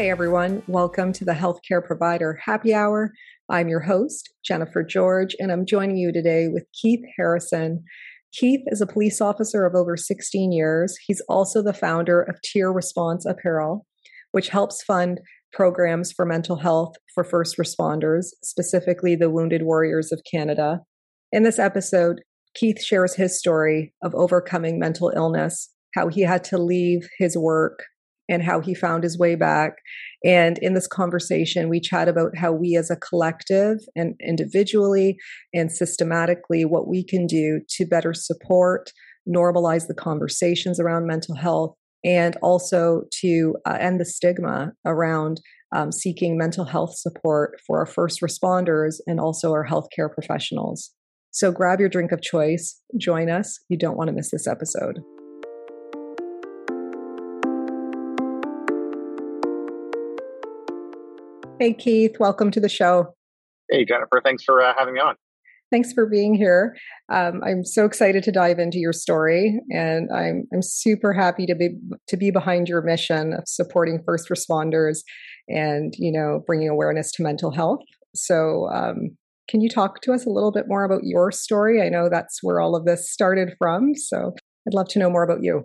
Hey everyone, welcome to the Healthcare Provider Happy Hour. I'm your host, Jennifer George, and I'm joining you today with Keith Harrison. Keith is a police officer of over 16 years. He's also the founder of Tier Response Apparel, which helps fund programs for mental health for first responders, specifically the Wounded Warriors of Canada. In this episode, Keith shares his story of overcoming mental illness, how he had to leave his work and how he found his way back. And in this conversation, we chat about how we as a collective and individually and systematically, what we can do to better support, normalize the conversations around mental health, and also to uh, end the stigma around um, seeking mental health support for our first responders and also our healthcare professionals. So grab your drink of choice, join us. You don't want to miss this episode. Hey, Keith, welcome to the show. Hey, Jennifer. Thanks for uh, having me on. Thanks for being here. Um, I'm so excited to dive into your story, and I'm I'm super happy to be to be behind your mission of supporting first responders, and you know bringing awareness to mental health. So, um, can you talk to us a little bit more about your story? I know that's where all of this started from, so I'd love to know more about you.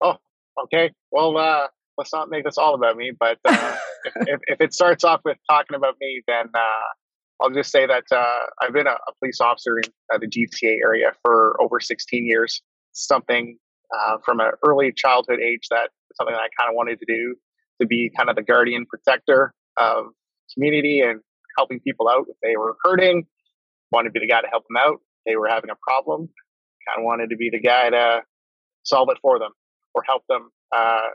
Oh, okay. Well, uh, let's not make this all about me. But uh, if, if, it starts off with talking about me, then uh, I'll just say that uh, I've been a, a, police officer in uh, the GTA area for over 16 years. Something uh, from an early childhood age that something that I kind of wanted to do to be kind of the guardian protector of community and helping people out if they were hurting. Wanted to be the guy to help them out. If They were having a problem. Kind of wanted to be the guy to solve it for them or help them uh,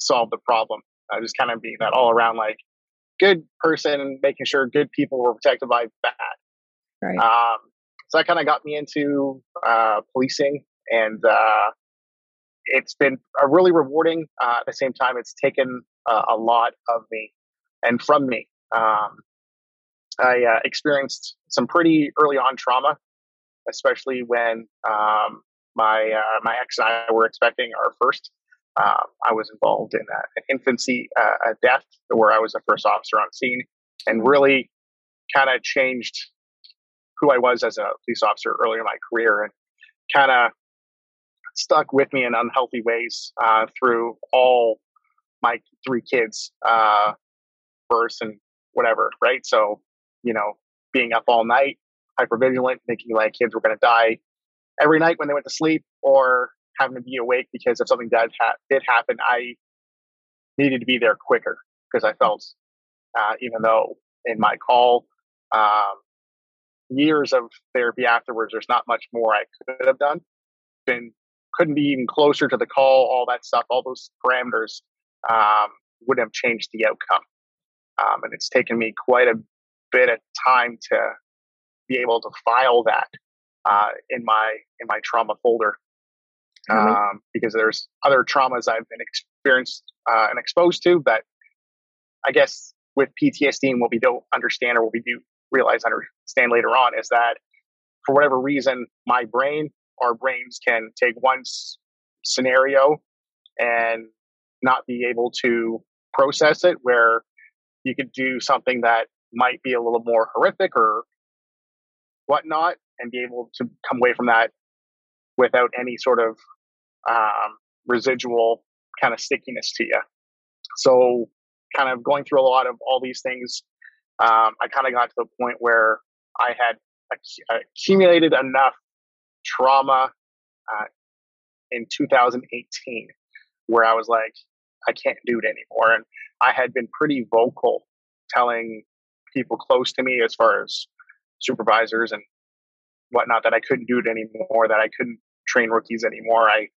solve the problem. Uh, just kind of being that all around like good person, making sure good people were protected by bad. Right. Um, so that kind of got me into uh, policing, and uh, it's been a really rewarding. Uh, at the same time, it's taken a lot of me and from me. Um, I uh, experienced some pretty early on trauma, especially when um, my uh, my ex and I were expecting our first um, I was involved in a, an infancy uh, death where I was the first officer on scene and really kind of changed who I was as a police officer earlier in my career and kind of stuck with me in unhealthy ways uh, through all my three kids, uh, births and whatever, right? So, you know, being up all night, hyper vigilant, thinking like kids were going to die every night when they went to sleep, or having to be awake because if something did, ha- did happen, I needed to be there quicker because I felt, uh, even though in my call, um, years of therapy afterwards, there's not much more I could have done. been couldn't be even closer to the call, all that stuff, all those parameters um, would have changed the outcome. Um, and it's taken me quite a bit of time to be able to file that uh, in my in my trauma folder um, because there's other traumas I've been experienced uh, and exposed to that I guess with PTSD and what we don't understand or what we do realize understand later on is that for whatever reason my brain our brains can take one s- scenario and not be able to process it where you could do something that might be a little more horrific or whatnot and be able to come away from that without any sort of um, residual kind of stickiness to you. So, kind of going through a lot of all these things, um, I kind of got to the point where I had accumulated enough trauma uh, in 2018 where I was like, I can't do it anymore. And I had been pretty vocal telling people close to me as far as supervisors and whatnot that I couldn't do it anymore, that I couldn't train rookies anymore. I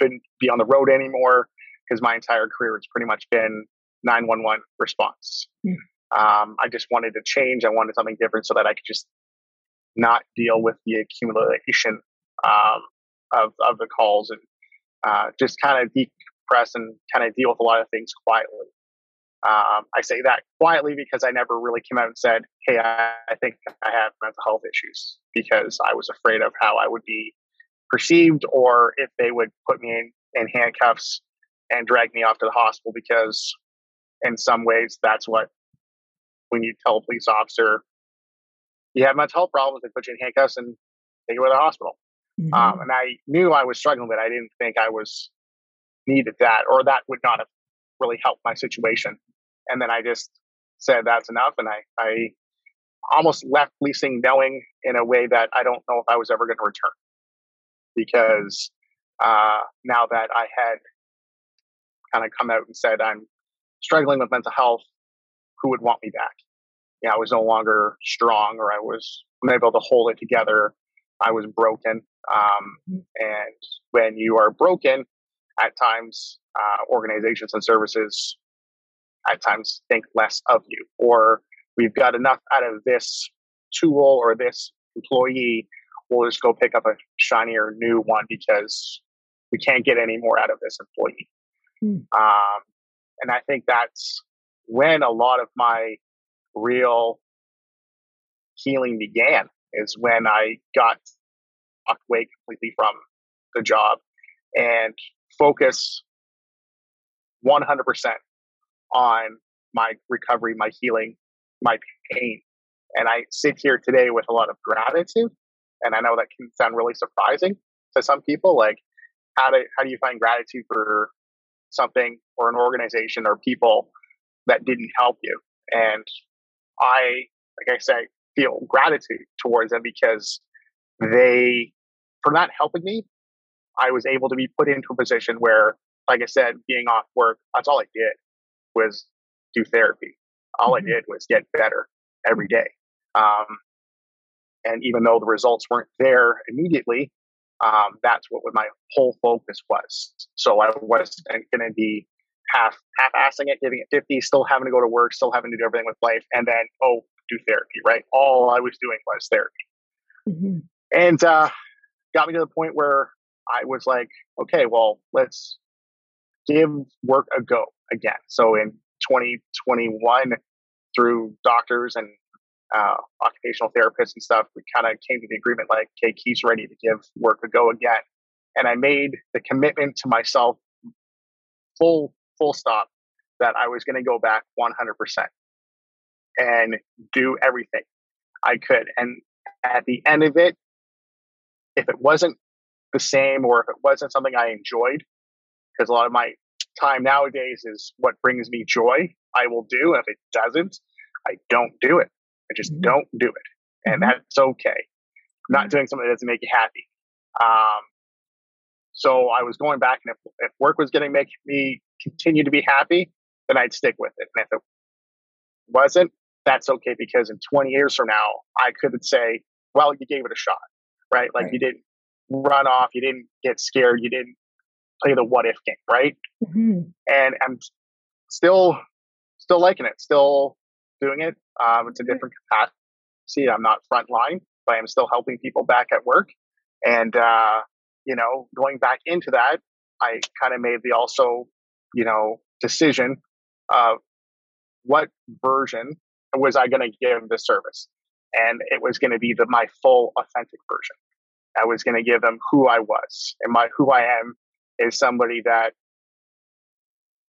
couldn't be on the road anymore because my entire career has pretty much been 911 response. Mm. Um, I just wanted to change. I wanted something different so that I could just not deal with the accumulation um, of, of the calls and uh, just kind of decompress and kind of deal with a lot of things quietly. Um, I say that quietly because I never really came out and said, Hey, I, I, think I have mental health issues because I was afraid of how I would be perceived or if they would put me in, in handcuffs and drag me off to the hospital because in some ways that's what when you tell a police officer you have mental health problems, they put you in handcuffs and take you to the hospital. Mm-hmm. Um, and I knew I was struggling, but I didn't think I was needed that or that would not have really helped my situation. And then I just said that's enough, and I I almost left policing knowing in a way that I don't know if I was ever going to return because uh, now that I had kind of come out and said I'm struggling with mental health, who would want me back? Yeah, I was no longer strong, or I was unable to hold it together. I was broken, um, mm-hmm. and when you are broken, at times uh, organizations and services at times think less of you, or we've got enough out of this tool or this employee, we'll just go pick up a shinier new one because we can't get any more out of this employee. Mm. Um, and I think that's when a lot of my real healing began is when I got away completely from the job and focus 100% on my recovery, my healing, my pain. And I sit here today with a lot of gratitude. And I know that can sound really surprising to some people. Like, how do how do you find gratitude for something or an organization or people that didn't help you? And I, like I say, feel gratitude towards them because they, for not helping me, I was able to be put into a position where, like I said, being off work, that's all I did was do therapy. All mm-hmm. I did was get better every day. Um, and even though the results weren't there immediately, um, that's what my whole focus was. So I wasn't going to be half half assing it, giving it 50, still having to go to work, still having to do everything with life, and then oh, do therapy. Right? All I was doing was therapy, mm-hmm. and uh, got me to the point where I was like, okay, well, let's give work a go again. So in 2021, through doctors and uh, occupational therapists and stuff, we kind of came to the agreement like, okay, Keith's ready to give work a go again. And I made the commitment to myself, full full stop, that I was going to go back 100% and do everything I could. And at the end of it, if it wasn't the same or if it wasn't something I enjoyed, because a lot of my time nowadays is what brings me joy, I will do. If it doesn't, I don't do it. I just mm-hmm. don't do it. And mm-hmm. that's okay. Not mm-hmm. doing something that doesn't make you happy. Um, so I was going back, and if, if work was going to make me continue to be happy, then I'd stick with it. And if it wasn't, that's okay because in 20 years from now, I couldn't say, well, you gave it a shot, right? Like right. you didn't run off. You didn't get scared. You didn't play the what if game, right? Mm-hmm. And I'm still still liking it. Still doing it. Um, it's a different capacity. I'm not frontline, but I'm still helping people back at work. And uh, you know, going back into that, I kind of made the also, you know, decision of what version was I going to give the service, and it was going to be the my full authentic version. I was going to give them who I was, and my who I am is somebody that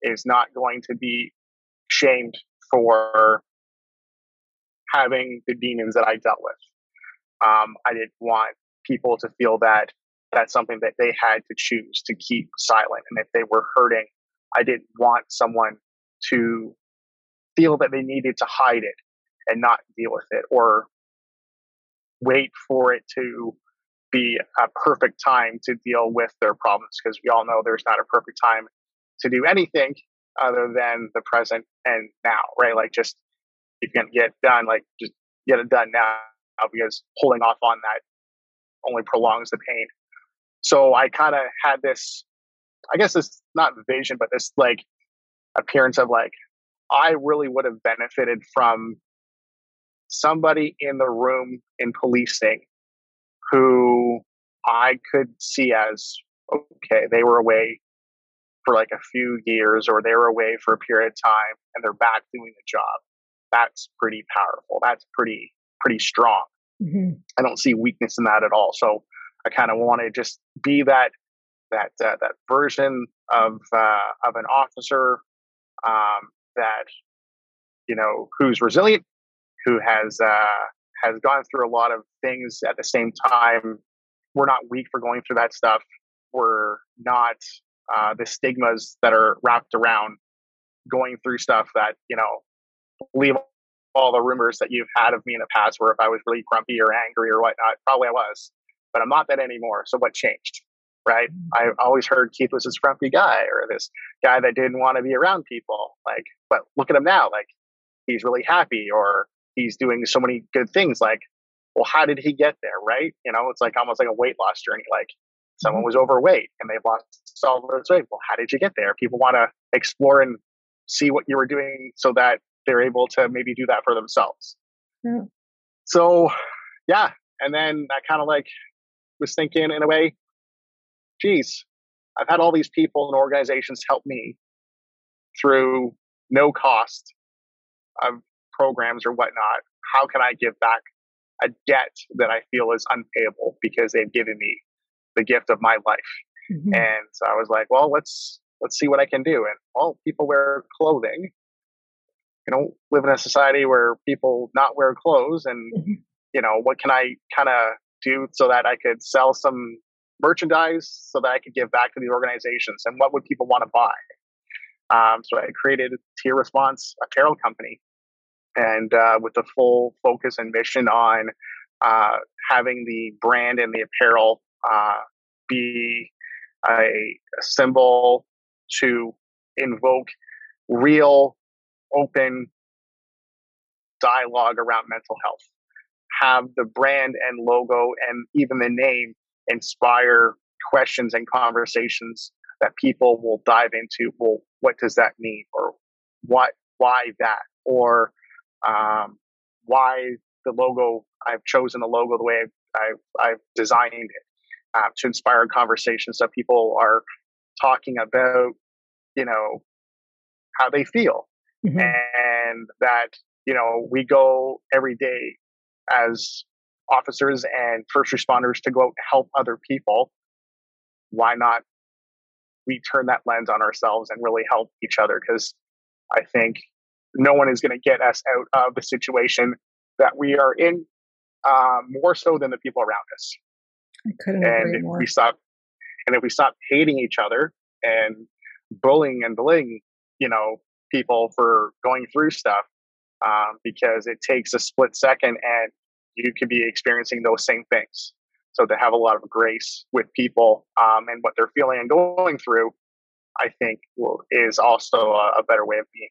is not going to be shamed for having the demons that I dealt with. Um, I didn't want people to feel that that's something that they had to choose to keep silent. And if they were hurting, I didn't want someone to feel that they needed to hide it and not deal with it or wait for it to be a perfect time to deal with their problems because we all know there's not a perfect time to do anything other than the present and now, right? Like just you're gonna get done, like just get it done now because holding off on that only prolongs the pain. So I kind of had this, I guess it's not vision, but this like appearance of like I really would have benefited from somebody in the room in policing who I could see as okay, they were away for like a few years or they were away for a period of time and they're back doing the job. That's pretty powerful. That's pretty pretty strong. Mm-hmm. I don't see weakness in that at all. So I kind of want to just be that that uh, that version of uh, of an officer um, that you know who's resilient, who has uh, has gone through a lot of things at the same time. We're not weak for going through that stuff. We're not uh, the stigmas that are wrapped around going through stuff that you know leave all the rumors that you've had of me in the past where if I was really grumpy or angry or whatnot, probably I was, but I'm not that anymore. So what changed? Right. Mm-hmm. I always heard Keith was this grumpy guy or this guy that didn't want to be around people. Like, but look at him now. Like he's really happy or he's doing so many good things. Like, well, how did he get there? Right. You know, it's like almost like a weight loss journey. Like someone mm-hmm. was overweight and they've lost all this weight. Well, how did you get there? People want to explore and see what you were doing so that they're able to maybe do that for themselves. Yeah. So, yeah. And then I kind of like was thinking in a way, geez, I've had all these people and organizations help me through no cost of programs or whatnot. How can I give back a debt that I feel is unpayable because they've given me the gift of my life? Mm-hmm. And so I was like, well, let's let's see what I can do. And well, people wear clothing you know, live in a society where people not wear clothes and, mm-hmm. you know, what can I kind of do so that I could sell some merchandise so that I could give back to the organizations and what would people want to buy? Um, so I created Tier Response apparel company and uh, with the full focus and mission on uh, having the brand and the apparel uh, be a, a symbol to invoke real open dialogue around mental health. Have the brand and logo and even the name inspire questions and conversations that people will dive into. Well, what does that mean? Or what, why that? Or um, why the logo, I've chosen the logo the way I've, I've, I've designed it uh, to inspire conversations that people are talking about, you know, how they feel mm-hmm. and that you know we go every day as officers and first responders to go out and help other people why not we turn that lens on ourselves and really help each other because i think no one is going to get us out of the situation that we are in uh, more so than the people around us I couldn't and agree if more. we stop and if we stop hating each other and bullying and bullying you know people for going through stuff um, because it takes a split second and you could be experiencing those same things. So to have a lot of grace with people um, and what they're feeling and going through, I think will, is also a, a, better way of being.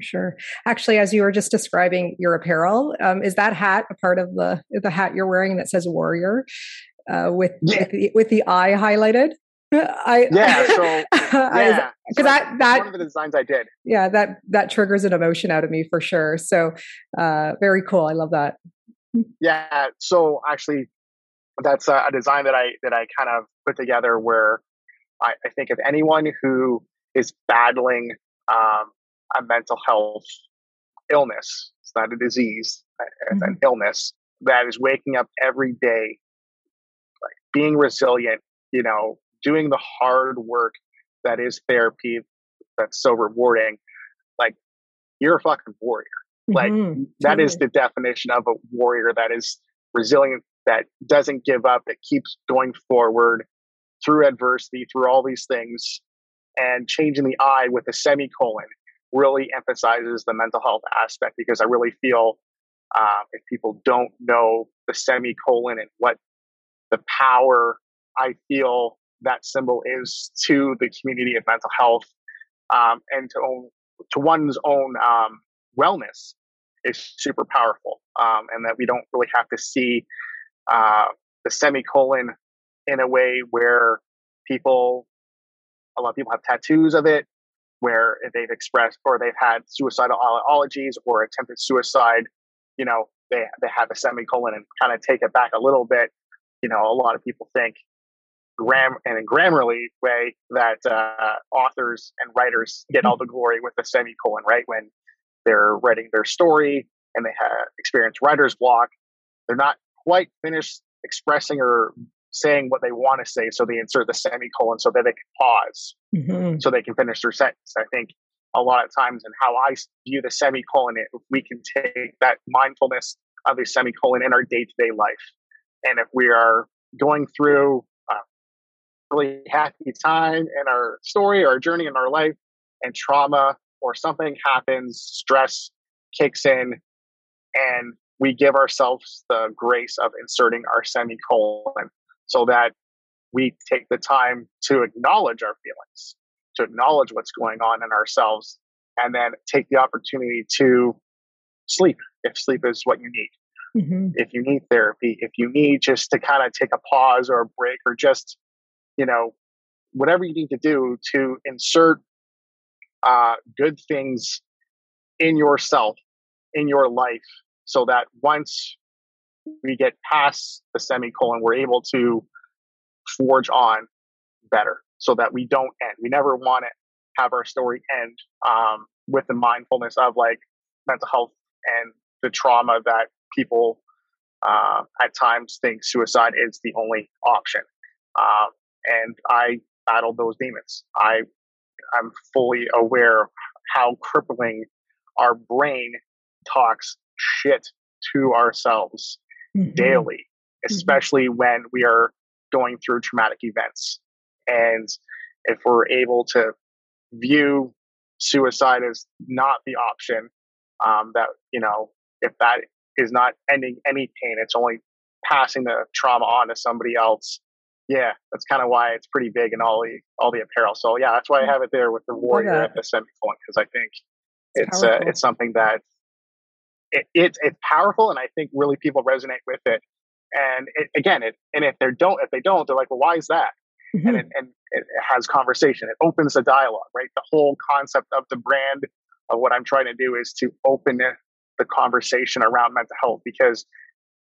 Sure. Actually, as you were just describing your apparel, um, is that hat a part of the the hat you're wearing that says warrior? uh, with, yeah. with, the, with the eye highlighted. I yeah, so yeah, because so that that one of the designs I did. Yeah, that that triggers an emotion out of me for sure. So uh, very cool. I love that. Yeah. So actually, that's a, a design that I that I kind of put together where I, I think of anyone who is battling um, a mental health illness. It's not a disease; it's mm-hmm. an illness that is waking up every day, like being resilient. You know, doing the hard work that is therapy that's so rewarding, like you're a fucking warrior. Like mm-hmm. that is the definition of a warrior that is resilient, that doesn't give up, that keeps going forward through adversity, through all these things. And changing the I with a semicolon really emphasizes the mental health aspect because I really feel um, if people don't know the semicolon and what the power I feel that symbol is to the community of mental health um, and to own, to one's own um, wellness is super powerful, um, and that we don't really have to see uh, the semicolon in a way where people, a lot of people have tattoos of it, where they've expressed or they've had suicidal allergies or attempted suicide. You know, they they have a semicolon and kind of take it back a little bit. You know, a lot of people think gram and in Grammarly way that uh, authors and writers get all the glory with the semicolon, right? When they're writing their story and they have experienced writer's block, they're not quite finished expressing or saying what they want to say, so they insert the semicolon so that they can pause, mm-hmm. so they can finish their sentence. I think a lot of times, and how I view the semicolon, if we can take that mindfulness of the semicolon in our day to day life, and if we are going through really happy time in our story, or our journey in our life, and trauma or something happens, stress kicks in, and we give ourselves the grace of inserting our semicolon so that we take the time to acknowledge our feelings, to acknowledge what's going on in ourselves, and then take the opportunity to sleep if sleep is what you need. Mm-hmm. If you need therapy, if you need just to kind of take a pause or a break or just you know, whatever you need to do to insert uh, good things in yourself, in your life, so that once we get past the semicolon, we're able to forge on better so that we don't end. We never want to have our story end um, with the mindfulness of like mental health and the trauma that people uh, at times think suicide is the only option. Um, and I battled those demons. I I'm fully aware of how crippling our brain talks shit to ourselves mm-hmm. daily, mm-hmm. especially mm-hmm. when we are going through traumatic events. And if we're able to view suicide as not the option, um, that, you know, if that is not ending any pain, it's only passing the trauma on to somebody else, yeah, that's kind of why it's pretty big in all the all the apparel. So yeah, that's why I have it there with the warrior at the semicolon because I think it's it's, uh, it's something that it, it's it's powerful and I think really people resonate with it. And it, again, it and if they don't if they don't, they're like, well, why is that? Mm-hmm. And it, and it has conversation. It opens a dialogue, right? The whole concept of the brand of what I'm trying to do is to open the conversation around mental health because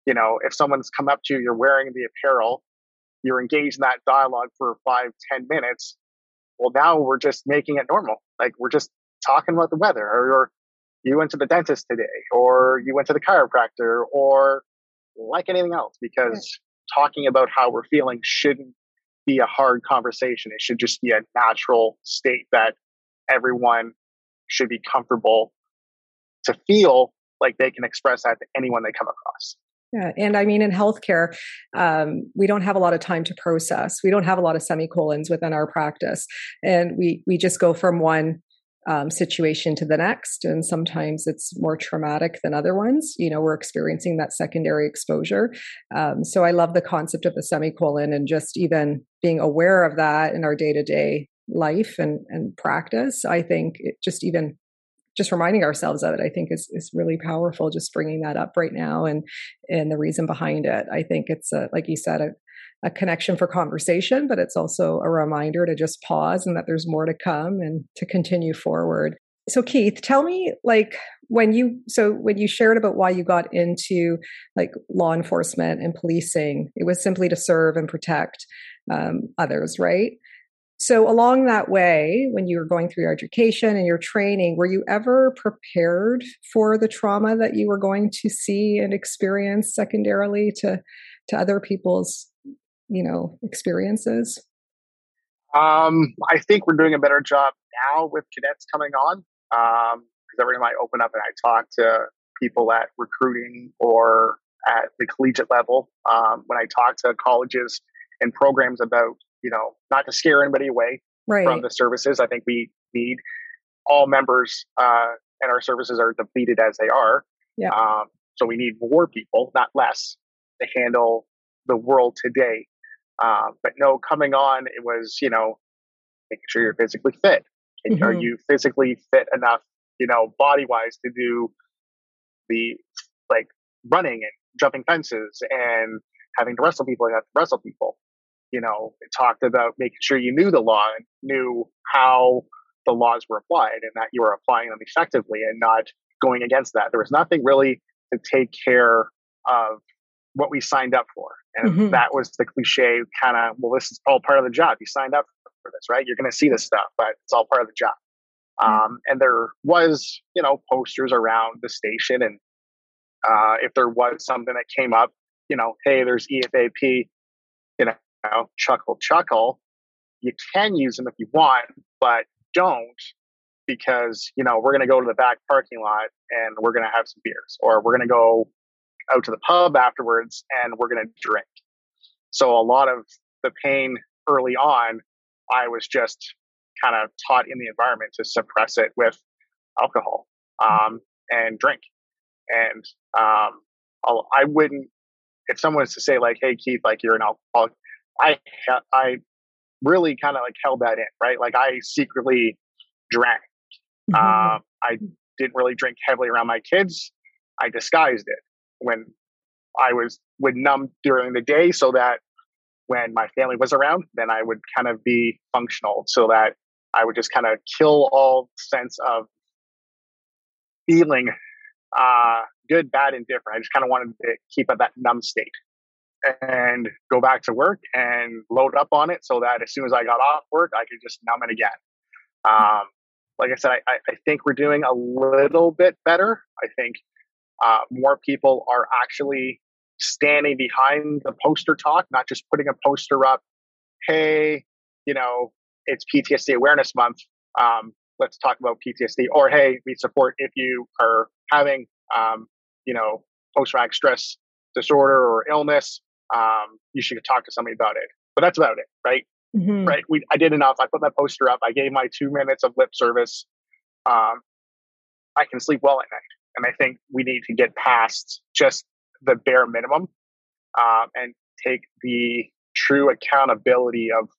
you know if someone's come up to you, you're wearing the apparel you're engaged in that dialogue for five, ten minutes. Well, now we're just making it normal. Like we're just talking about the weather, or, or you went to the dentist today, or you went to the chiropractor, or like anything else, because yeah. talking about how we're feeling shouldn't be a hard conversation. It should just be a natural state that everyone should be comfortable to feel like they can express that to anyone they come across. Yeah, and I mean, in healthcare, um, we don't have a lot of time to process. We don't have a lot of semicolons within our practice, and we we just go from one um, situation to the next, and sometimes it's more traumatic than other ones. You know, we're experiencing that secondary exposure. Um, so I love the concept of the semicolon, and just even being aware of that in our day to day life and and practice. I think it just even just reminding ourselves of it, I think is is really powerful. Just bringing that up right now and and the reason behind it. I think it's a, like you said, a, a connection for conversation, but it's also a reminder to just pause and that there's more to come and to continue forward. So Keith, tell me like when you so when you shared about why you got into like law enforcement and policing, it was simply to serve and protect um, others, right? So, along that way, when you were going through your education and your training, were you ever prepared for the trauma that you were going to see and experience secondarily to to other people's, you know, experiences? Um, I think we're doing a better job now with cadets coming on because um, every time I open up and I talk to people at recruiting or at the collegiate level, um, when I talk to colleges and programs about you know, not to scare anybody away right. from the services. I think we need all members, uh, and our services are depleted as they are. Yeah. Um, so we need more people, not less, to handle the world today. Um, but no, coming on, it was, you know, making sure you're physically fit. Mm-hmm. Are you physically fit enough, you know, body wise to do the like running and jumping fences and having to wrestle people, you have to wrestle people you know, it talked about making sure you knew the law and knew how the laws were applied and that you were applying them effectively and not going against that. There was nothing really to take care of what we signed up for. And mm-hmm. that was the cliche kind of, well, this is all part of the job. You signed up for this, right? You're going to see this stuff, but it's all part of the job. Mm-hmm. Um, and there was, you know, posters around the station. And uh, if there was something that came up, you know, hey, there's EFAP, you know, know, chuckle, chuckle. You can use them if you want, but don't because, you know, we're going to go to the back parking lot and we're going to have some beers or we're going to go out to the pub afterwards and we're going to drink. So a lot of the pain early on, I was just kind of taught in the environment to suppress it with alcohol um, and drink. And um, I wouldn't, if someone was to say like, "Hey Keith, like you're an alcoholic," I I really kind of like held that in, right? Like I secretly drank. Mm-hmm. Uh, I didn't really drink heavily around my kids. I disguised it when I was would numb during the day, so that when my family was around, then I would kind of be functional, so that I would just kind of kill all sense of feeling uh, good, bad, and different. I just kind of wanted to keep at that numb state and go back to work and load up on it so that as soon as I got off work, I could just numb it again. Um, like I said, I, I, think we're doing a little bit better. I think uh, more people are actually standing behind the poster talk, not just putting a poster up. Hey, you know, it's PTSD Awareness Month. Um, let's talk about PTSD. Or hey, we support if you are having, um, you know, post traumatic stress disorder or illness um, you should talk to somebody about it. But that's about it, right? Mm-hmm. Right. We, I did enough. I put my poster up. I gave my two minutes of lip service. Um, I can sleep well at night. And I think we need to get past just the bare minimum um, and take the true accountability of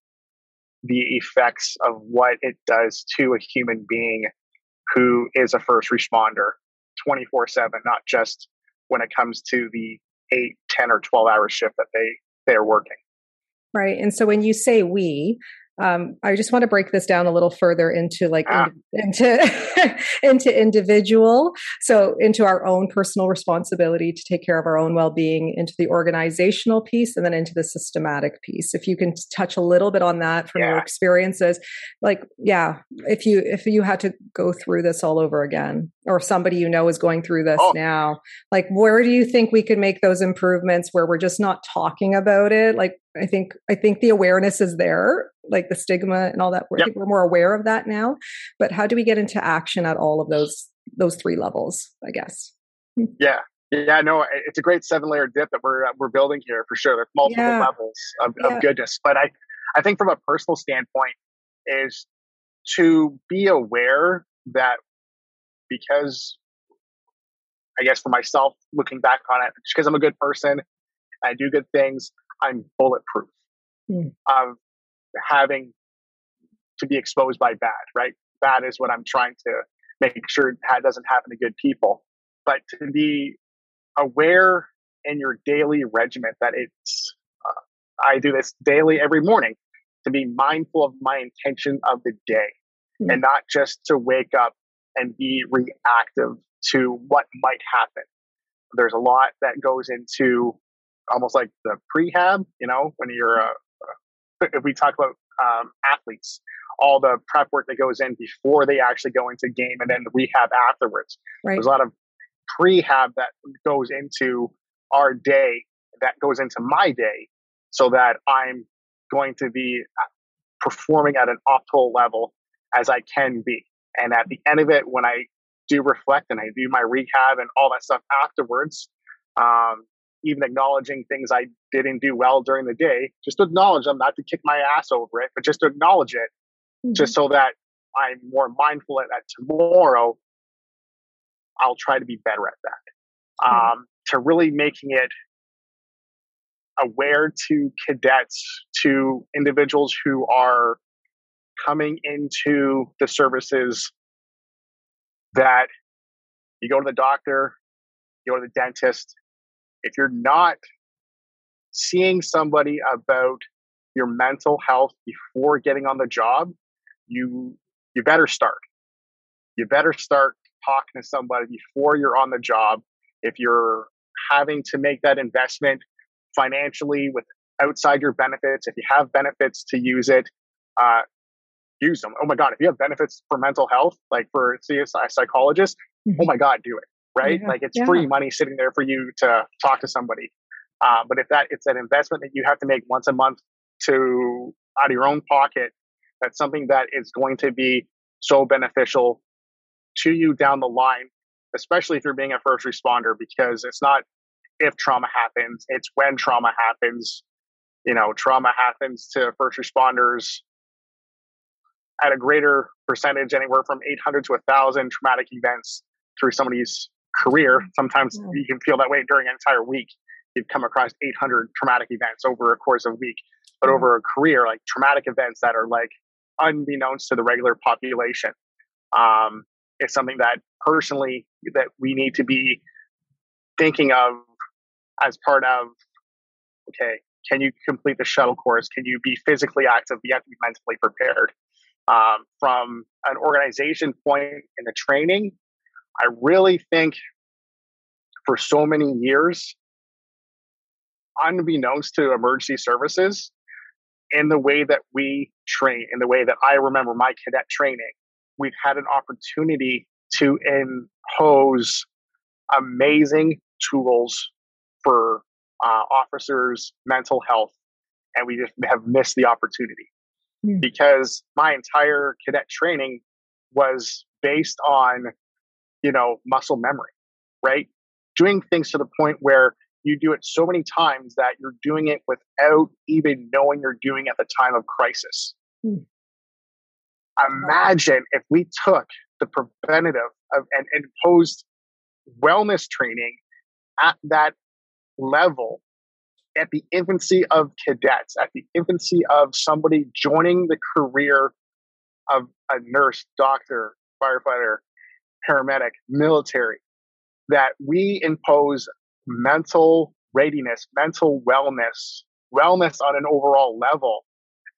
the effects of what it does to a human being who is a first responder 24 7, not just when it comes to the eight, 10 or 12 hour shift that they, they're working. Right. And so when you say we, um, I just want to break this down a little further into like ah. into into individual, so into our own personal responsibility to take care of our own well-being, into the organizational piece, and then into the systematic piece. If you can touch a little bit on that from yeah. your experiences, like yeah, if you if you had to go through this all over again, or somebody you know is going through this oh. now, like where do you think we could make those improvements where we're just not talking about it? Like I think I think the awareness is there, like the stigma and all that. Yep. I think we're more aware of that now. But how do we get into action at all of those those three levels? I guess. Hmm. Yeah, yeah, no, it's a great seven layer dip that we're we're building here for sure. There's multiple yeah. levels of, yeah. of goodness, but I I think from a personal standpoint is to be aware that because I guess for myself, looking back on it, because I'm a good person, I do good things. I'm bulletproof mm. of having to be exposed by bad, right? Bad is what I'm trying to make sure that doesn't happen to good people. But to be aware in your daily regiment that it's uh, I do this daily every morning to be mindful of my intention of the day mm-hmm. and not just to wake up and be reactive to what might happen. There's a lot that goes into almost like the prehab, you know, when you're a, if we talk about um, athletes, all the prep work that goes in before they actually go into game and then the rehab afterwards. Right. There's a lot of prehab that goes into our day, that goes into my day, so that I'm going to be uh, performing at an optimal level as I can be. And at the end of it, when I do reflect and I do my rehab and all that stuff afterwards, um, even acknowledging things I didn't do well during the day, just to acknowledge them, not to kick my ass over it, but just to acknowledge it, mm-hmm. just so that I'm more mindful that tomorrow I'll try to be better at that. Mm-hmm. Um, to really making it aware to cadets, to individuals who are coming into the services that you go to the doctor, you go to the dentist. If you're not seeing somebody about your mental health before getting on the job, you you better start. You better start talking to somebody before you're on the job. If you're having to make that investment financially with outside your benefits, if you have benefits to use it, uh, use them. Oh my God, if you have benefits for mental health, like for CSI psychologists, mm-hmm. oh my God, do it. Right? Yeah, like it's yeah. free money sitting there for you to talk to somebody. Uh, but if that it's an investment that you have to make once a month to out of your own pocket, that's something that is going to be so beneficial to you down the line, especially if you're being a first responder, because it's not if trauma happens, it's when trauma happens. You know, trauma happens to first responders at a greater percentage, anywhere from 800 to 1,000 traumatic events through somebody's career. Sometimes mm. you can feel that way during an entire week. You've come across 800 traumatic events over a course of a week, but mm. over a career, like traumatic events that are like unbeknownst to the regular population. Um, it's something that personally that we need to be thinking of as part of okay can you complete the shuttle course can you be physically active you have to be mentally prepared um, from an organization point in the training, I really think for so many years, unbeknownst to emergency services, in the way that we train, in the way that I remember my cadet training, we've had an opportunity to impose amazing tools for uh, officers' mental health, and we just have missed the opportunity. Hmm. because my entire cadet training was based on, you know, muscle memory, right? Doing things to the point where you do it so many times that you're doing it without even knowing you're doing at the time of crisis. Hmm. Imagine if we took the preventative of, and imposed wellness training at that level at the infancy of cadets, at the infancy of somebody joining the career of a nurse, doctor, firefighter, paramedic, military, that we impose mental readiness, mental wellness, wellness on an overall level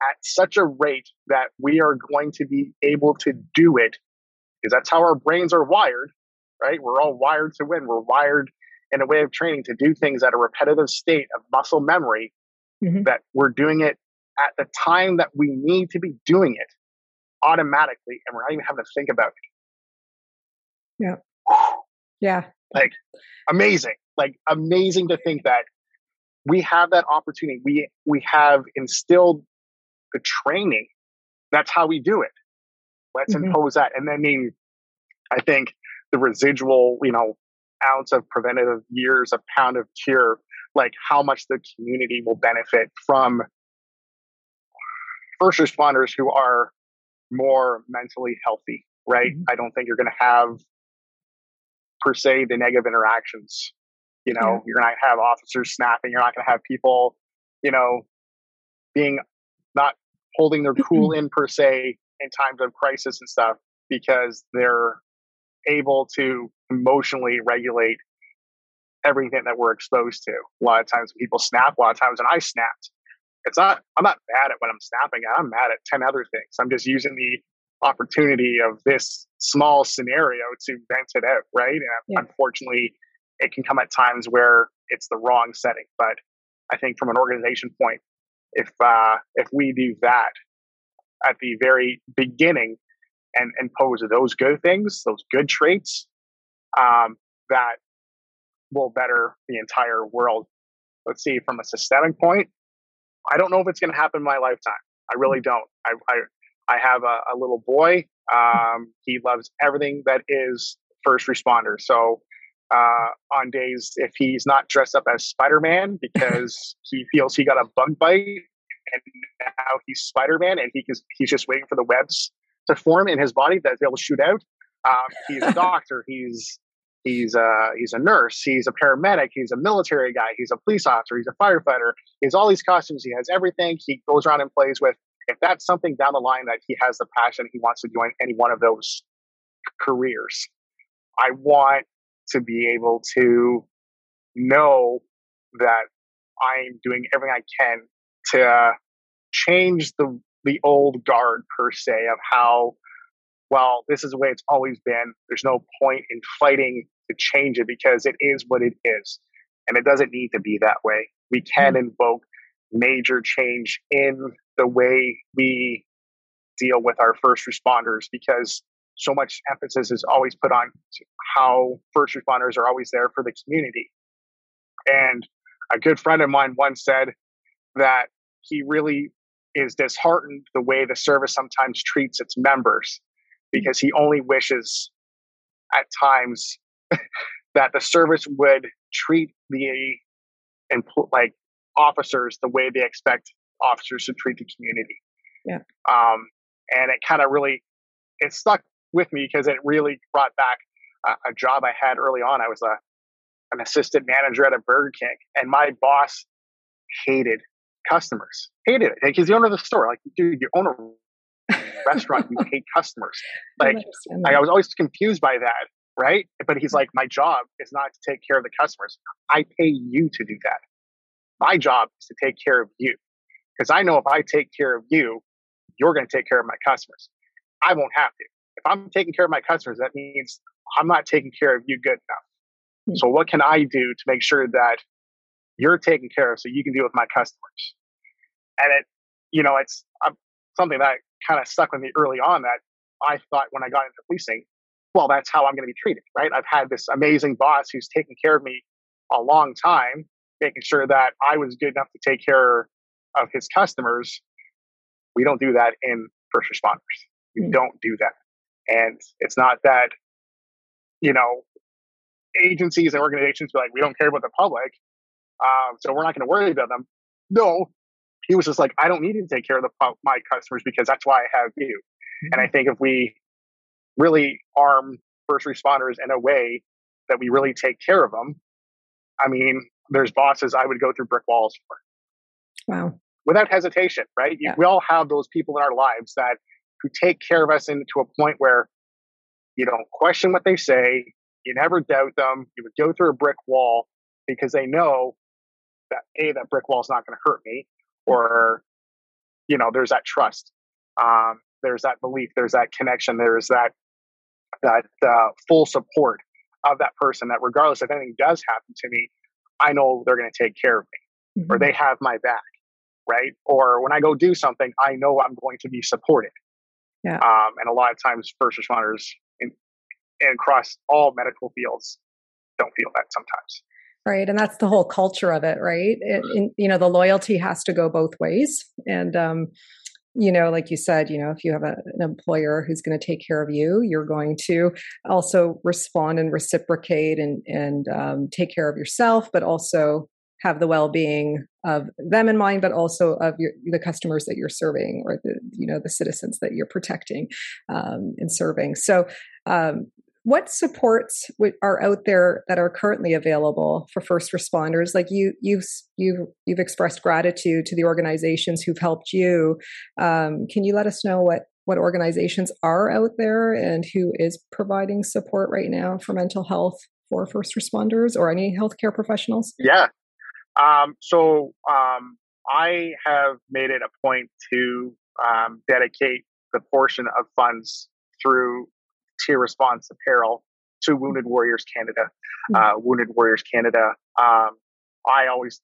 at such a rate that we are going to be able to do it because that's how our brains are wired, right? We're all wired to win. We're wired in a way of training to do things at a repetitive state of muscle memory mm-hmm. that we're doing it at the time that we need to be doing it automatically and we're not even having to think about it. Yeah. Yeah. Like amazing. Like amazing to think that we have that opportunity. We we have instilled the training. That's how we do it. Let's mm-hmm. impose that. And I mean I think the residual, you know, ounce of preventative years, a pound of cure, like how much the community will benefit from first responders who are more mentally healthy, right? Mm-hmm. I don't think you're going to have per se the negative interactions. You know, yeah. you're not have officers snapping. You're not going to have people, you know, being not holding their cool in per se in times of crisis and stuff because they're able to emotionally regulate everything that we're exposed to. A lot of times people snap, a lot of times and I snapped, it's not i'm not mad at what i'm snapping at i'm mad at 10 other things i'm just using the opportunity of this small scenario to vent it out right and yeah. unfortunately it can come at times where it's the wrong setting but i think from an organization point if uh if we do that at the very beginning and and pose those good things those good traits um that will better the entire world let's see from a systemic point I don't know if it's going to happen in my lifetime. I really mm. don't. I I, I have a, a little boy. Um, he loves everything that is first responder. So uh, on days if he's not dressed up as Spider Man because he feels he got a bug bite and now he's Spider Man and he can, he's just waiting for the webs to form in his body that to shoot out. Um, he's a doctor. He's He's a he's a nurse. He's a paramedic. He's a military guy. He's a police officer. He's a firefighter. He has all these costumes. He has everything. He goes around and plays with. If that's something down the line that he has the passion, he wants to join any one of those careers. I want to be able to know that I'm doing everything I can to change the the old guard per se of how well this is the way it's always been. There's no point in fighting to change it because it is what it is. And it doesn't need to be that way. We can mm-hmm. invoke major change in the way we deal with our first responders because so much emphasis is always put on how first responders are always there for the community. And a good friend of mine once said that he really is disheartened the way the service sometimes treats its members because he only wishes at times that the service would treat the like officers the way they expect officers to treat the community. Yeah. Um, and it kind of really it stuck with me because it really brought back a, a job I had early on. I was a an assistant manager at a Burger King, and my boss hated customers. Hated it because the owner of the store, like, dude, you own a restaurant, you hate customers. Like, I, I was always confused by that right? But he's like, my job is not to take care of the customers. I pay you to do that. My job is to take care of you. Because I know if I take care of you, you're going to take care of my customers. I won't have to. If I'm taking care of my customers, that means I'm not taking care of you good enough. Mm-hmm. So what can I do to make sure that you're taken care of so you can deal with my customers? And it, you know, it's um, something that kind of stuck with me early on that I thought when I got into policing, well, that's how I'm going to be treated, right? I've had this amazing boss who's taken care of me a long time, making sure that I was good enough to take care of his customers. We don't do that in first responders. We mm-hmm. don't do that. And it's not that, you know, agencies and organizations be like, we don't care about the public. Um, so we're not going to worry about them. No, he was just like, I don't need to take care of the, my customers because that's why I have you. Mm-hmm. And I mm-hmm. think if we really arm first responders in a way that we really take care of them. I mean, there's bosses I would go through brick walls for. Wow. Without hesitation, right? Yeah. We all have those people in our lives that who take care of us into a point where you don't question what they say, you never doubt them, you would go through a brick wall because they know that A, that brick wall is not going to hurt me, or you know, there's that trust. Um, there's that belief, there's that connection, there's that that uh, full support of that person that regardless if anything does happen to me, I know they're going to take care of me mm-hmm. or they have my back, right? Or when I go do something, I know I'm going to be supported. Yeah. Um, and a lot of times, first responders in, in across all medical fields don't feel that sometimes. Right, and that's the whole culture of it, right? It, in, you know, the loyalty has to go both ways, and um, you know, like you said, you know, if you have a, an employer who's going to take care of you, you're going to also respond and reciprocate and and um, take care of yourself, but also have the well-being of them in mind, but also of your, the customers that you're serving or the you know the citizens that you're protecting um, and serving. So um, what supports are out there that are currently available for first responders? Like you you've you've you've expressed gratitude to the organizations who've helped you. Um, can you let us know what what organizations are out there and who is providing support right now for mental health for first responders or any healthcare professionals? Yeah um, so um, I have made it a point to um, dedicate the portion of funds through Tier Response Apparel to Wounded Warriors Canada. Hmm. Uh, Wounded Warriors Canada. Um, I always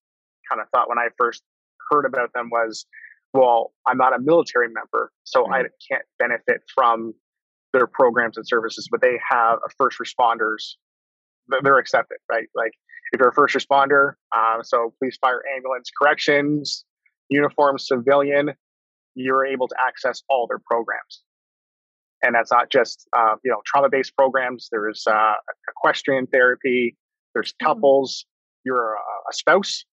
kind of thought when I first heard about them was, well, I'm not a military member, so I can't benefit from their programs and services, but they have a first responders. They're accepted, right? Like if you're a first responder, um, so police, fire, ambulance, corrections, uniform, civilian, you're able to access all their programs. And that's not just uh, you know trauma based programs. There's uh, equestrian therapy. There's mm-hmm. couples. You're a, a spouse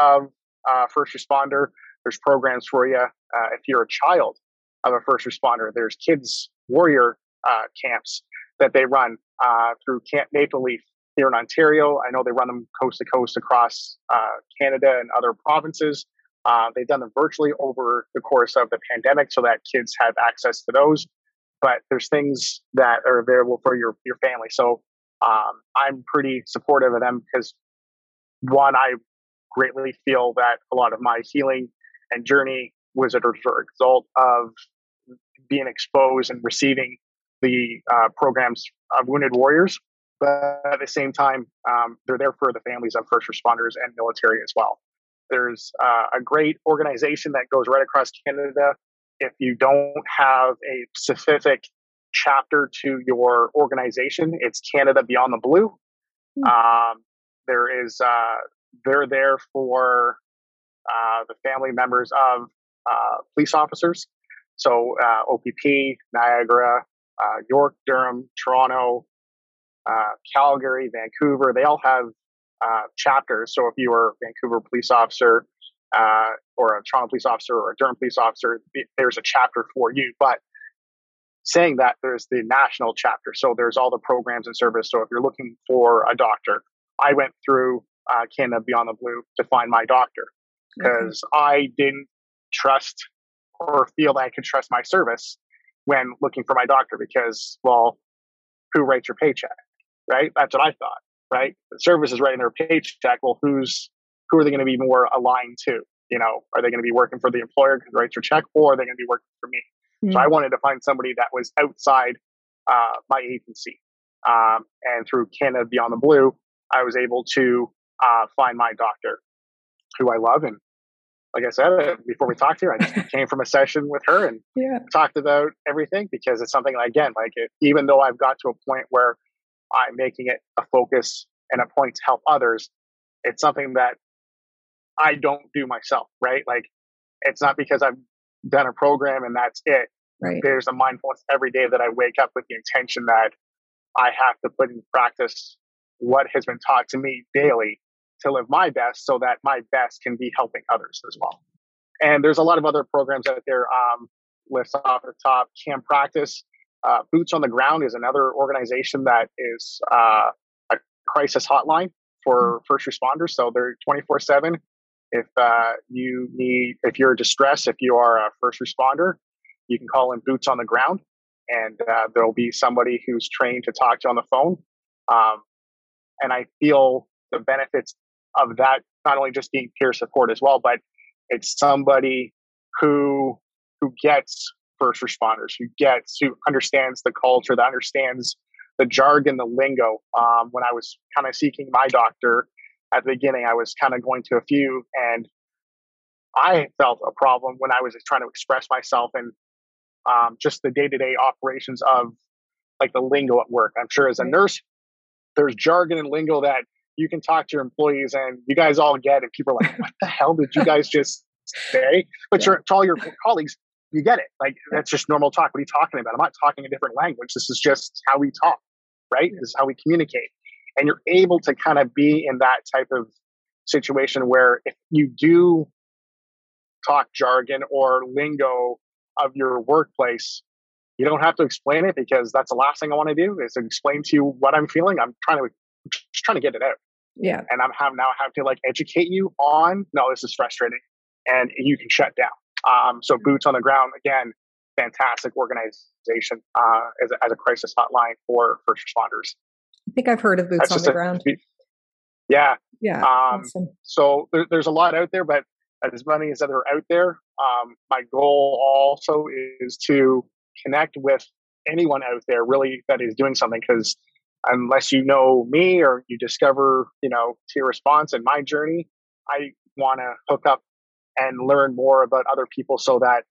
of a first responder. There's programs for you. Uh, if you're a child of a first responder, there's kids warrior uh, camps that they run uh, through Camp Maple Leaf here in Ontario. I know they run them coast to coast across uh, Canada and other provinces. Uh, they've done them virtually over the course of the pandemic so that kids have access to those. But there's things that are available for your, your family. So um, I'm pretty supportive of them because one, I greatly feel that a lot of my healing and journey was a result of being exposed and receiving the uh, programs of wounded warriors. But at the same time, um, they're there for the families of first responders and military as well. There's uh, a great organization that goes right across Canada. If you don't have a specific chapter to your organization, it's Canada Beyond the Blue. Mm-hmm. Um, there is, uh, they're there for uh, the family members of uh, police officers. So uh, OPP, Niagara, uh, York, Durham, Toronto, Calgary, Vancouver, they all have uh, chapters. So if you are a Vancouver police officer uh, or a Toronto police officer or a Durham police officer, there's a chapter for you. But saying that, there's the national chapter. So there's all the programs and service. So if you're looking for a doctor, I went through uh, Canada Beyond the Blue to find my doctor because mm-hmm. I didn't trust or feel that I could trust my service when looking for my doctor because, well, who writes your paycheck? Right? That's what I thought right? The service is writing their paycheck. Well, who's who are they going to be more aligned to? You know, are they going to be working for the employer who writes your check, or are they going to be working for me? Mm-hmm. So I wanted to find somebody that was outside uh, my agency. Um, and through Canada Beyond the Blue, I was able to uh, find my doctor, who I love. And like I said, uh, before we talked here, I just came from a session with her and yeah. talked about everything because it's something again, like it, even though I've got to a point where I'm making it a focus and a point to help others. It's something that I don't do myself, right? Like it's not because I've done a program and that's it. Right. There's a mindfulness every day that I wake up with the intention that I have to put in practice what has been taught to me daily to live my best so that my best can be helping others as well. And there's a lot of other programs out there. Um, list off the top, CanPraxis uh, Boots on the Ground is another organization that is uh, a crisis hotline for mm-hmm. first responders. So they're 24 7. If uh, you need, if you're distressed, if you are a first responder, you can call in Boots on the Ground and uh, there'll be somebody who's trained to talk to you on the phone. Um, and I feel the benefits of that, not only just being peer support as well, but it's somebody who who gets first responders, who gets, who understands the culture, that understands the jargon, the lingo. Um, when I was kind of seeking my doctor at the beginning, I was kind of going to a few, and I felt a problem when I was trying to express myself and um, just the day to day operations of like the lingo at work. I'm sure as a nurse, there's jargon and lingo that you can talk to your employees and you guys all get it. People are like, what the hell did you guys just say? But yeah. to all your colleagues, you get it. Like that's just normal talk. What are you talking about? I'm not talking a different language. This is just how we talk, right? This is how we communicate. And you're able to kind of be in that type of situation where if you do talk jargon or lingo of your workplace, you don't have to explain it because that's the last thing I want to do is explain to you what I'm feeling. I'm trying to just trying to get it out. Yeah. And I'm have now have to like educate you on no, this is frustrating. And you can shut down. Um, so Boots on the Ground, again, fantastic organization uh, as, a, as a crisis hotline for first responders. I think I've heard of Boots That's on the a, Ground. Yeah. Yeah. Um, awesome. So there, there's a lot out there, but as many as that are out there. Um, my goal also is to connect with anyone out there really that is doing something because unless you know me or you discover, you know, Tier Response and my journey, I want to hook up and learn more about other people so that,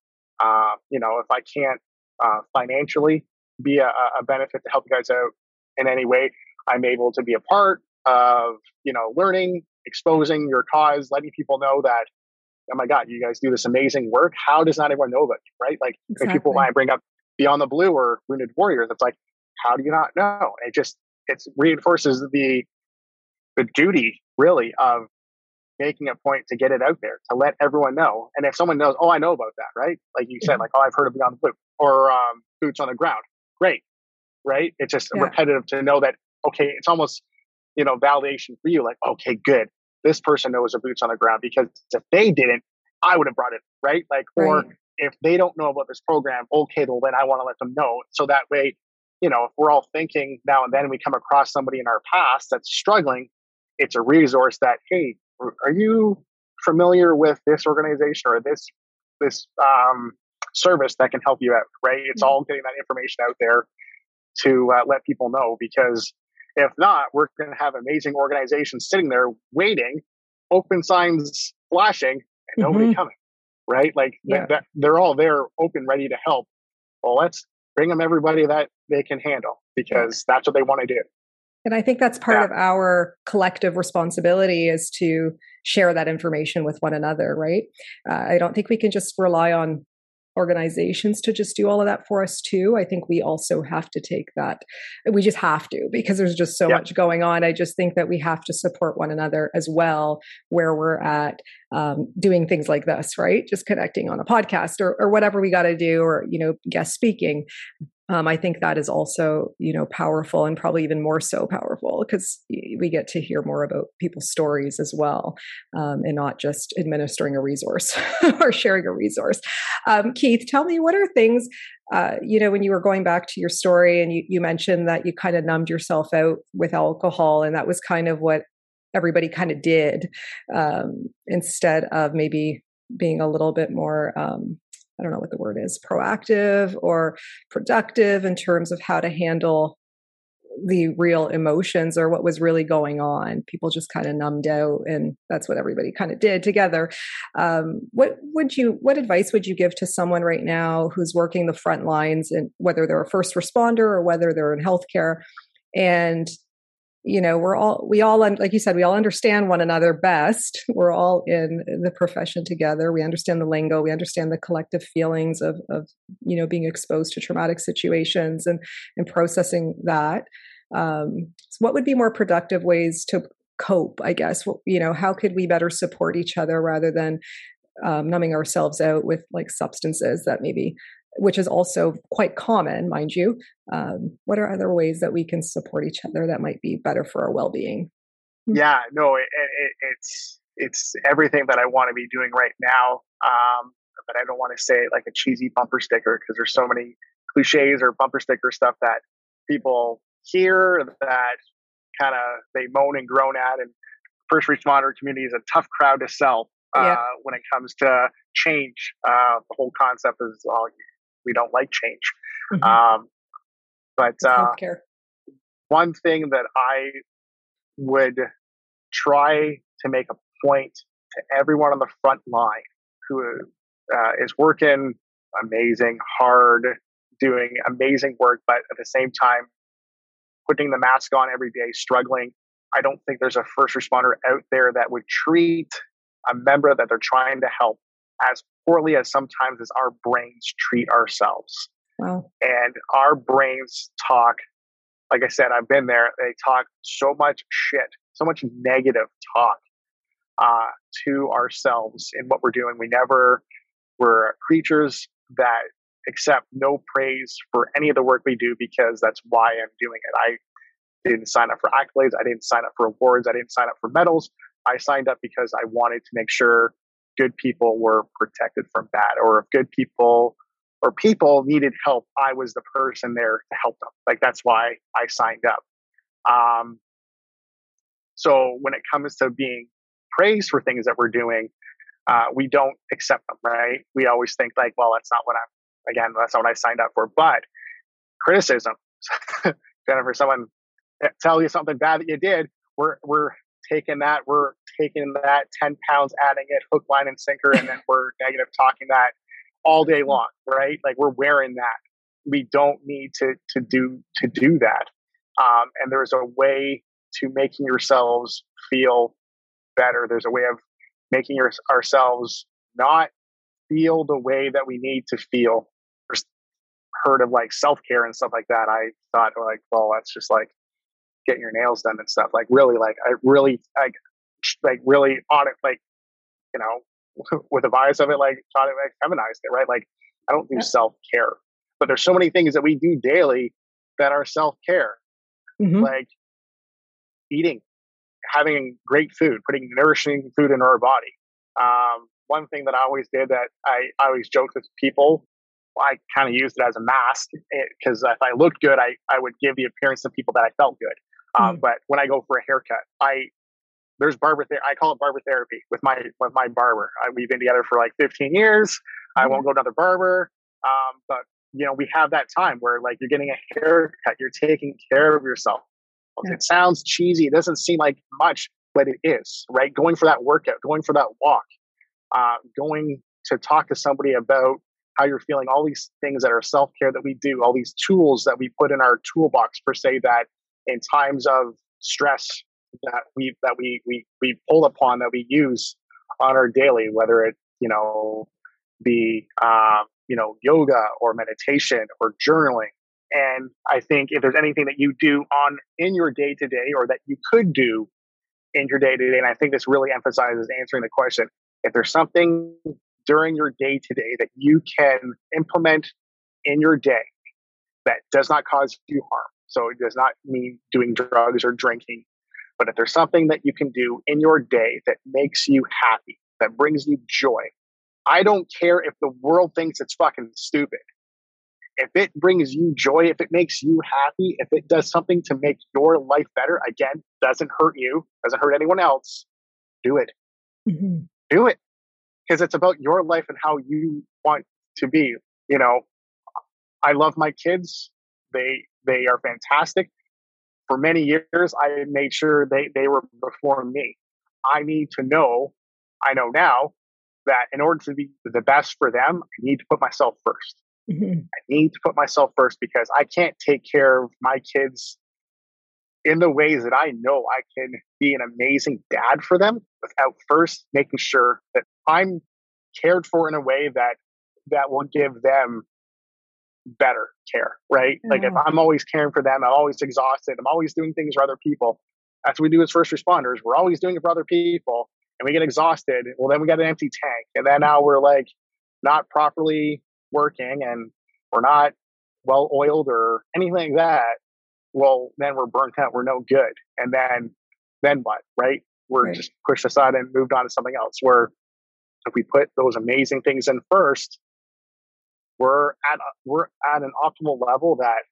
uh, you know, if I can't uh, financially be a, a benefit to help you guys out in any way, I'm able to be a part of, you know, learning, exposing your cause, letting people know that, oh my God, you guys do this amazing work. How does not everyone know about you, right? Like exactly. people, when I bring up Beyond the Blue or Wounded Warriors, it's like, how do you not know? It just it reinforces the the duty really of making a point to get it out there to let everyone know. And if someone knows, oh, I know about that, right? Like you said, like oh, I've heard of Beyond the Blue or um, Boots on the Ground. Great, right? It's just yeah. repetitive to know that okay, it's almost you know validation for you. Like okay, good, this person knows a Boots on the Ground because if they didn't, I would have brought it, right? Like or right. if they don't know about this program, okay, well then I want to let them know so that way you know, if we're all thinking now and then we come across somebody in our past that's struggling, it's a resource that, hey, are you familiar with this organization or this this um, service that can help you out? Right? It's mm-hmm. all getting that information out there to uh, let people know because if not, we're going to have amazing organizations sitting there waiting, open signs flashing, and nobody mm-hmm. coming. Right? Like yeah. they're all there, open, ready to help. Well, let's bring them everybody that they can handle because that's what they want to do. And I think that's part yeah. of our collective responsibility is to share that information with one another, right? Uh, I don't think we can just rely on organizations to just do all of that for us too. I think we also have to take that. We just have to because there's just so yeah. much going on. I just think that we have to support one another as well where we're at um, doing things like this, right? Just connecting on a podcast or, or whatever we got to do or, you know, guest speaking um, I think that is also, you know, powerful and probably even more so powerful because we get to hear more about people's stories as well, um, and not just administering a resource or sharing a resource. Um, Keith, tell me what are things, uh, you know, when you were going back to your story and you, you mentioned that you kind of numbed yourself out with alcohol, and that was kind of what everybody kind of did um, instead of maybe being a little bit more um, I don't know what the word is, proactive or productive in terms of how to handle the real emotions or what was really going on. People just kind of numbed out, and that's what everybody kind of did together. Um, what would you? What advice would you give to someone right now who's working the front lines, and whether they're a first responder or whether they're in healthcare, and you know we're all we all like you said we all understand one another best. We're all in the profession together. We understand the lingo. We understand the collective feelings of of you know being exposed to traumatic situations and and processing that. Um, so what would be more productive ways to cope i guess? You know how could we better support each other rather than um, numbing ourselves out with like substances that maybe which is also quite common, mind you. Um, what are other ways that we can support each other that might be better for our well-being? Hmm. Yeah, no, it, it, it's it's everything that I want to be doing right now. Um, but I don't want to say it like a cheesy bumper sticker because there's so many cliches or bumper sticker stuff that people hear that kind of they moan and groan at. And first responder community is a tough crowd to sell uh, yeah. when it comes to change. Uh, the whole concept is all we don't like change. Mm-hmm. Um, but uh, one thing that I would try to make a point to everyone on the front line who uh, is working amazing, hard, doing amazing work, but at the same time, putting the mask on every day, struggling. I don't think there's a first responder out there that would treat a member that they're trying to help as poorly as sometimes as our brains treat ourselves. Wow. And our brains talk, like I said, I've been there, they talk so much shit, so much negative talk uh, to ourselves in what we're doing. We never, we're creatures that accept no praise for any of the work we do because that's why I'm doing it. I didn't sign up for accolades. I didn't sign up for awards. I didn't sign up for medals. I signed up because I wanted to make sure good people were protected from bad, or if good people or people needed help, I was the person there to help them. Like that's why I signed up. Um, so when it comes to being praised for things that we're doing, uh, we don't accept them, right? We always think like, well, that's not what I'm, again, that's not what I signed up for. But criticism, Jennifer, someone tell you something bad that you did, we're, we're taking that, we're taking that 10 pounds, adding it hook, line, and sinker, and then we're negative talking that all day long, right? Like we're wearing that. We don't need to, to do, to do that. Um, and there's a way to making yourselves feel better. There's a way of making your, ourselves not feel the way that we need to feel. Heard of like self care and stuff like that. I thought like, well, that's just like getting your nails done and stuff. Like really, like I really like like really on it, like you know, with the bias of it, like trying to like feminize it, right? Like I don't do yeah. self care, but there's so many things that we do daily that are self care, mm-hmm. like eating, having great food, putting nourishing food into our body. Um, one thing that I always did that I, I always joked with people, I kind of used it as a mask because if I looked good, I, I would give the appearance to people that I felt good. Um, mm. But when I go for a haircut, I there's barber ther- I call it barber therapy with my with my barber. I, we've been together for like 15 years. Mm. I won't go to another barber, um, but you know we have that time where like you're getting a haircut, you're taking care of yourself. Yeah. It sounds cheesy. It doesn't seem like much, but it is, right? Going for that workout, going for that walk, uh, going to talk to somebody about how you're feeling, all these things that are self care that we do, all these tools that we put in our toolbox per se that in times of stress that we that we we we pull upon that we use on our daily, whether it you know be um, you know yoga or meditation or journaling and I think if there's anything that you do on in your day to day or that you could do in your day to day, and I think this really emphasizes answering the question, if there's something during your day to day that you can implement in your day that does not cause you harm. So it does not mean doing drugs or drinking, but if there's something that you can do in your day that makes you happy, that brings you joy, I don't care if the world thinks it's fucking stupid if it brings you joy, if it makes you happy, if it does something to make your life better, again, doesn't hurt you, doesn't hurt anyone else, do it. Mm-hmm. Do it. Because it's about your life and how you want to be. You know, I love my kids. They they are fantastic. For many years I made sure they, they were before me. I need to know, I know now that in order to be the best for them, I need to put myself first. Mm-hmm. I need to put myself first because I can't take care of my kids in the ways that I know I can be an amazing dad for them without first making sure that I'm cared for in a way that that will give them better care, right? Like if I'm always caring for them, I'm always exhausted, I'm always doing things for other people. That's what we do as first responders. We're always doing it for other people and we get exhausted. Well, then we got an empty tank. And then now we're like not properly working and we're not well oiled or anything like that, well, then we're burnt out. We're no good. And then, then what? Right? We're right. just pushed aside and moved on to something else. Where if we put those amazing things in first, we're at we're at an optimal level that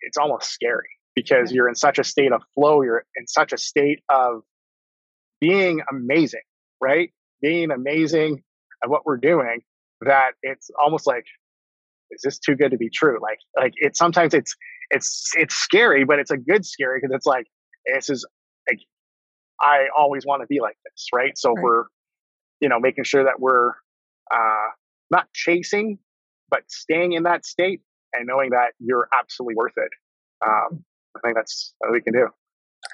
it's almost scary because you're in such a state of flow. You're in such a state of being amazing, right? Being amazing at what we're doing that it's almost like is this too good to be true like like it sometimes it's it's it's scary but it's a good scary because it's like this is like i always want to be like this right so right. we're you know making sure that we're uh not chasing but staying in that state and knowing that you're absolutely worth it. Um i think that's what we can do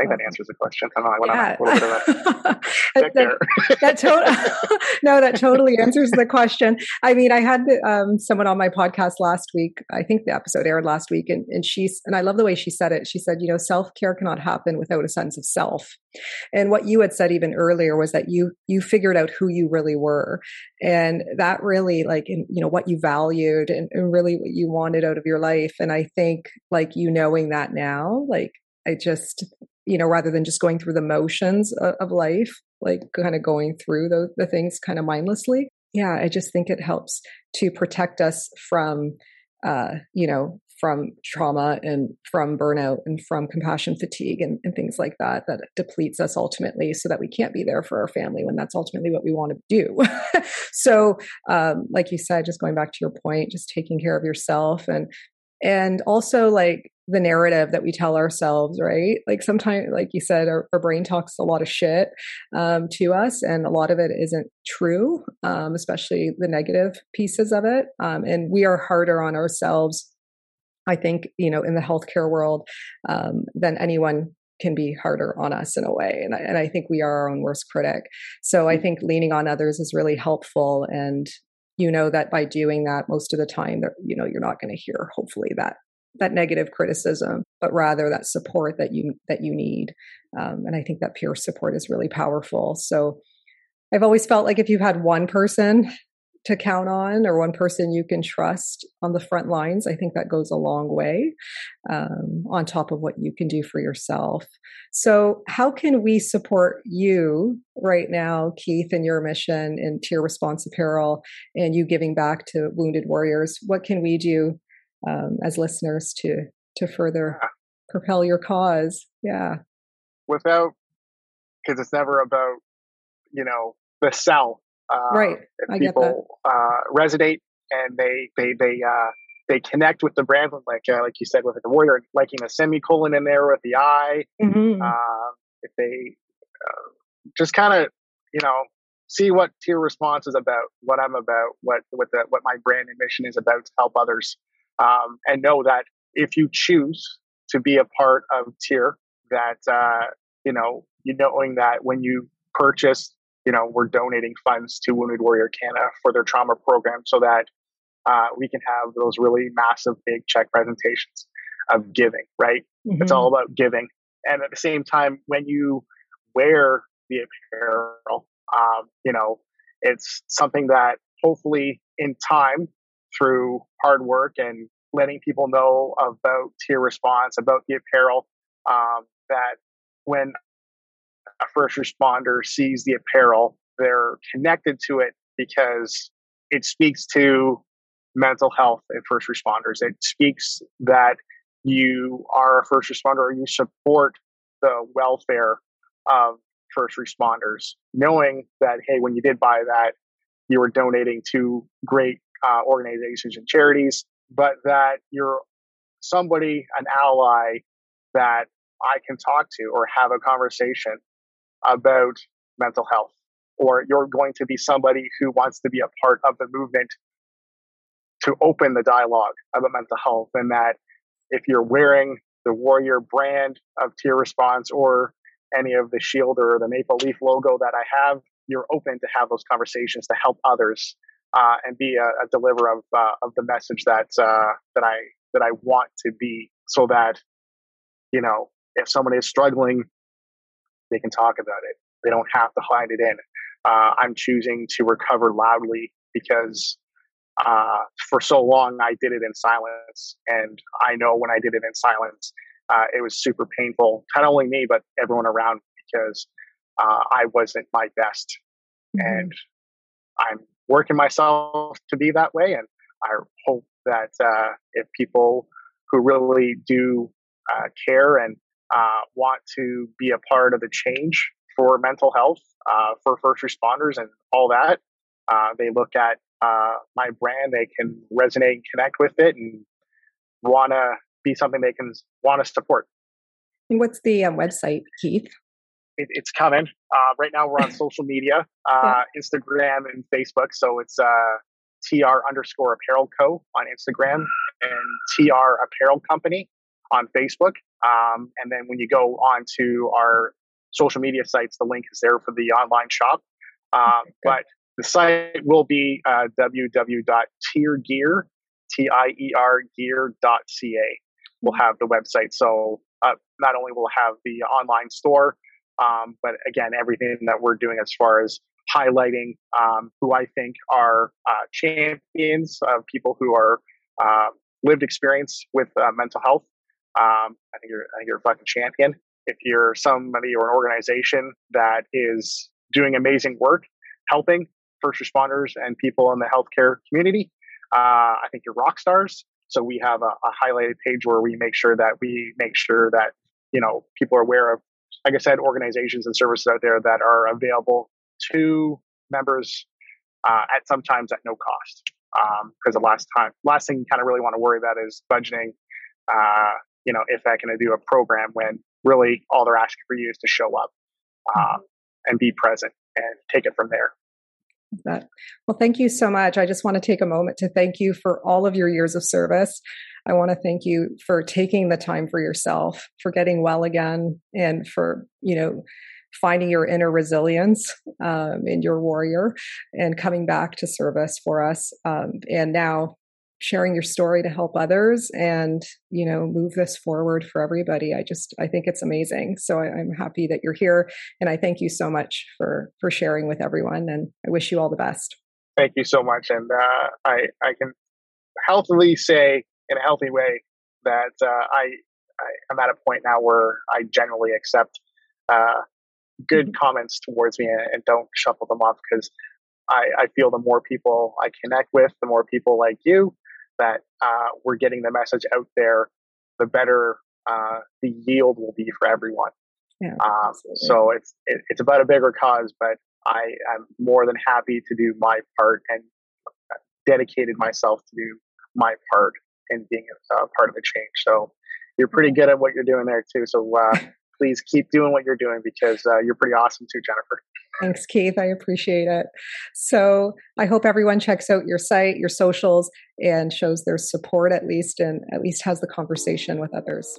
I think that answers the question. I don't know. I went yeah. on a little bit of a that, that, that to- no, that totally answers the question. I mean, I had um, someone on my podcast last week. I think the episode aired last week, and, and she's and I love the way she said it. She said, you know, self care cannot happen without a sense of self. And what you had said even earlier was that you you figured out who you really were, and that really like you know what you valued and, and really what you wanted out of your life. And I think like you knowing that now, like I just you know, rather than just going through the motions of, of life, like kind of going through the, the things kind of mindlessly. Yeah, I just think it helps to protect us from, uh, you know, from trauma and from burnout and from compassion fatigue and, and things like that that depletes us ultimately so that we can't be there for our family when that's ultimately what we want to do so um, like you said just going back to your point just taking care of yourself and and also like the narrative that we tell ourselves right? Like sometimes like you said our, our brain talks a lot of shit um, to us and a lot of it isn't true um, especially the negative pieces of it um, and we are harder on ourselves i think you know in the healthcare world um, than anyone can be harder on us in a way and I, and I think we are our own worst critic. So i think leaning on others is really helpful and you know that by doing that most of the time that you know you're not going to hear hopefully that that negative criticism but rather that support that you that you need. Um, and i think that peer support is really powerful. So i've always felt like if you've had one person to count on or one person you can trust on the front lines i think that goes a long way um, on top of what you can do for yourself. So how can we support you right now keith in your mission in tier response apparel and you giving back to wounded warriors? What can we do um, as listeners to to further propel your cause. Yeah. Without because it's never about you know the sell uh, right. I people uh, resonate and they they they uh, they connect with the brand like uh, like you said with the warrior liking a semicolon in there with the eye mm-hmm. Uh, if they uh, just kind of you know see what tier response is about what i'm about what what the what my brand and mission is about to help others um, and know that if you choose to be a part of tier that uh, you know you knowing that when you purchase you know we're donating funds to wounded warrior canada for their trauma program so that uh, we can have those really massive big check presentations of giving right mm-hmm. it's all about giving and at the same time when you wear the apparel um, you know it's something that hopefully in time through hard work and letting people know about tier response, about the apparel, um, that when a first responder sees the apparel, they're connected to it because it speaks to mental health and first responders. It speaks that you are a first responder or you support the welfare of first responders, knowing that, hey, when you did buy that, you were donating to great uh, organizations and charities, but that you're somebody, an ally that I can talk to or have a conversation about mental health, or you're going to be somebody who wants to be a part of the movement to open the dialogue about mental health, and that if you're wearing the Warrior brand of Tier Response or any of the shield or the maple leaf logo that I have, you're open to have those conversations to help others uh, and be a, a deliverer of uh, of the message that uh, that I that I want to be, so that you know if someone is struggling, they can talk about it. They don't have to hide it in. Uh, I'm choosing to recover loudly because uh, for so long I did it in silence, and I know when I did it in silence, uh, it was super painful. Not only me, but everyone around because I wasn't my best, mm-hmm. and I'm working myself to be that way. And I hope that uh, if people who really do uh, care and uh, want to be a part of the change for mental health, uh, for first responders, and all that, uh, they look at uh, my brand, they can resonate and connect with it, and want to be something they can want to support. And what's the um, website, Keith? It, it's coming. Uh, right now, we're on social media, uh, Instagram and Facebook. So it's uh, TR underscore Apparel Co. on Instagram and TR Apparel Company on Facebook. Um, and then when you go on to our social media sites, the link is there for the online shop. Um, but the site will be uh, www.tiergear, T-I-E-R gear.ca. We'll have the website. So uh, not only will have the online store, um, but again, everything that we're doing as far as highlighting um, who I think are uh, champions of people who are uh, lived experience with uh, mental health. Um, I think you're I think you're a fucking champion. If you're somebody or an organization that is doing amazing work, helping first responders and people in the healthcare community, uh, I think you're rock stars. So we have a, a highlighted page where we make sure that we make sure that you know people are aware of, like I said, organizations and services out there that are available to members uh, at sometimes at no cost. Because um, the last time, last thing you kind of really want to worry about is budgeting. Uh, you know, if they're going to do a program when really all they're asking for you is to show up um, and be present and take it from there. That. Well, thank you so much. I just want to take a moment to thank you for all of your years of service. I want to thank you for taking the time for yourself, for getting well again, and for, you know, finding your inner resilience um, in your warrior and coming back to service for us. Um, and now sharing your story to help others and you know move this forward for everybody i just i think it's amazing so I, am happy that you're here and i thank you so much for for sharing with everyone and i wish you all the best thank you so much and uh, i i can healthily say in a healthy way that uh, I, I am at a point now where i generally accept uh, good mm-hmm. comments towards me and, and don't shuffle them off because I, I, feel the more people I connect with, the more people like you that uh, we're getting the message out there, the better uh, the yield will be for everyone. Yeah, um, so it's it, it's about a bigger cause, but I am more than happy to do my part and dedicated myself to do my part in being a, part of the change. So you're pretty good at what you're doing there too. So uh, please keep doing what you're doing because uh, you're pretty awesome too, Jennifer. Thanks, Keith. I appreciate it. So I hope everyone checks out your site, your socials, and shows their support at least, and at least has the conversation with others.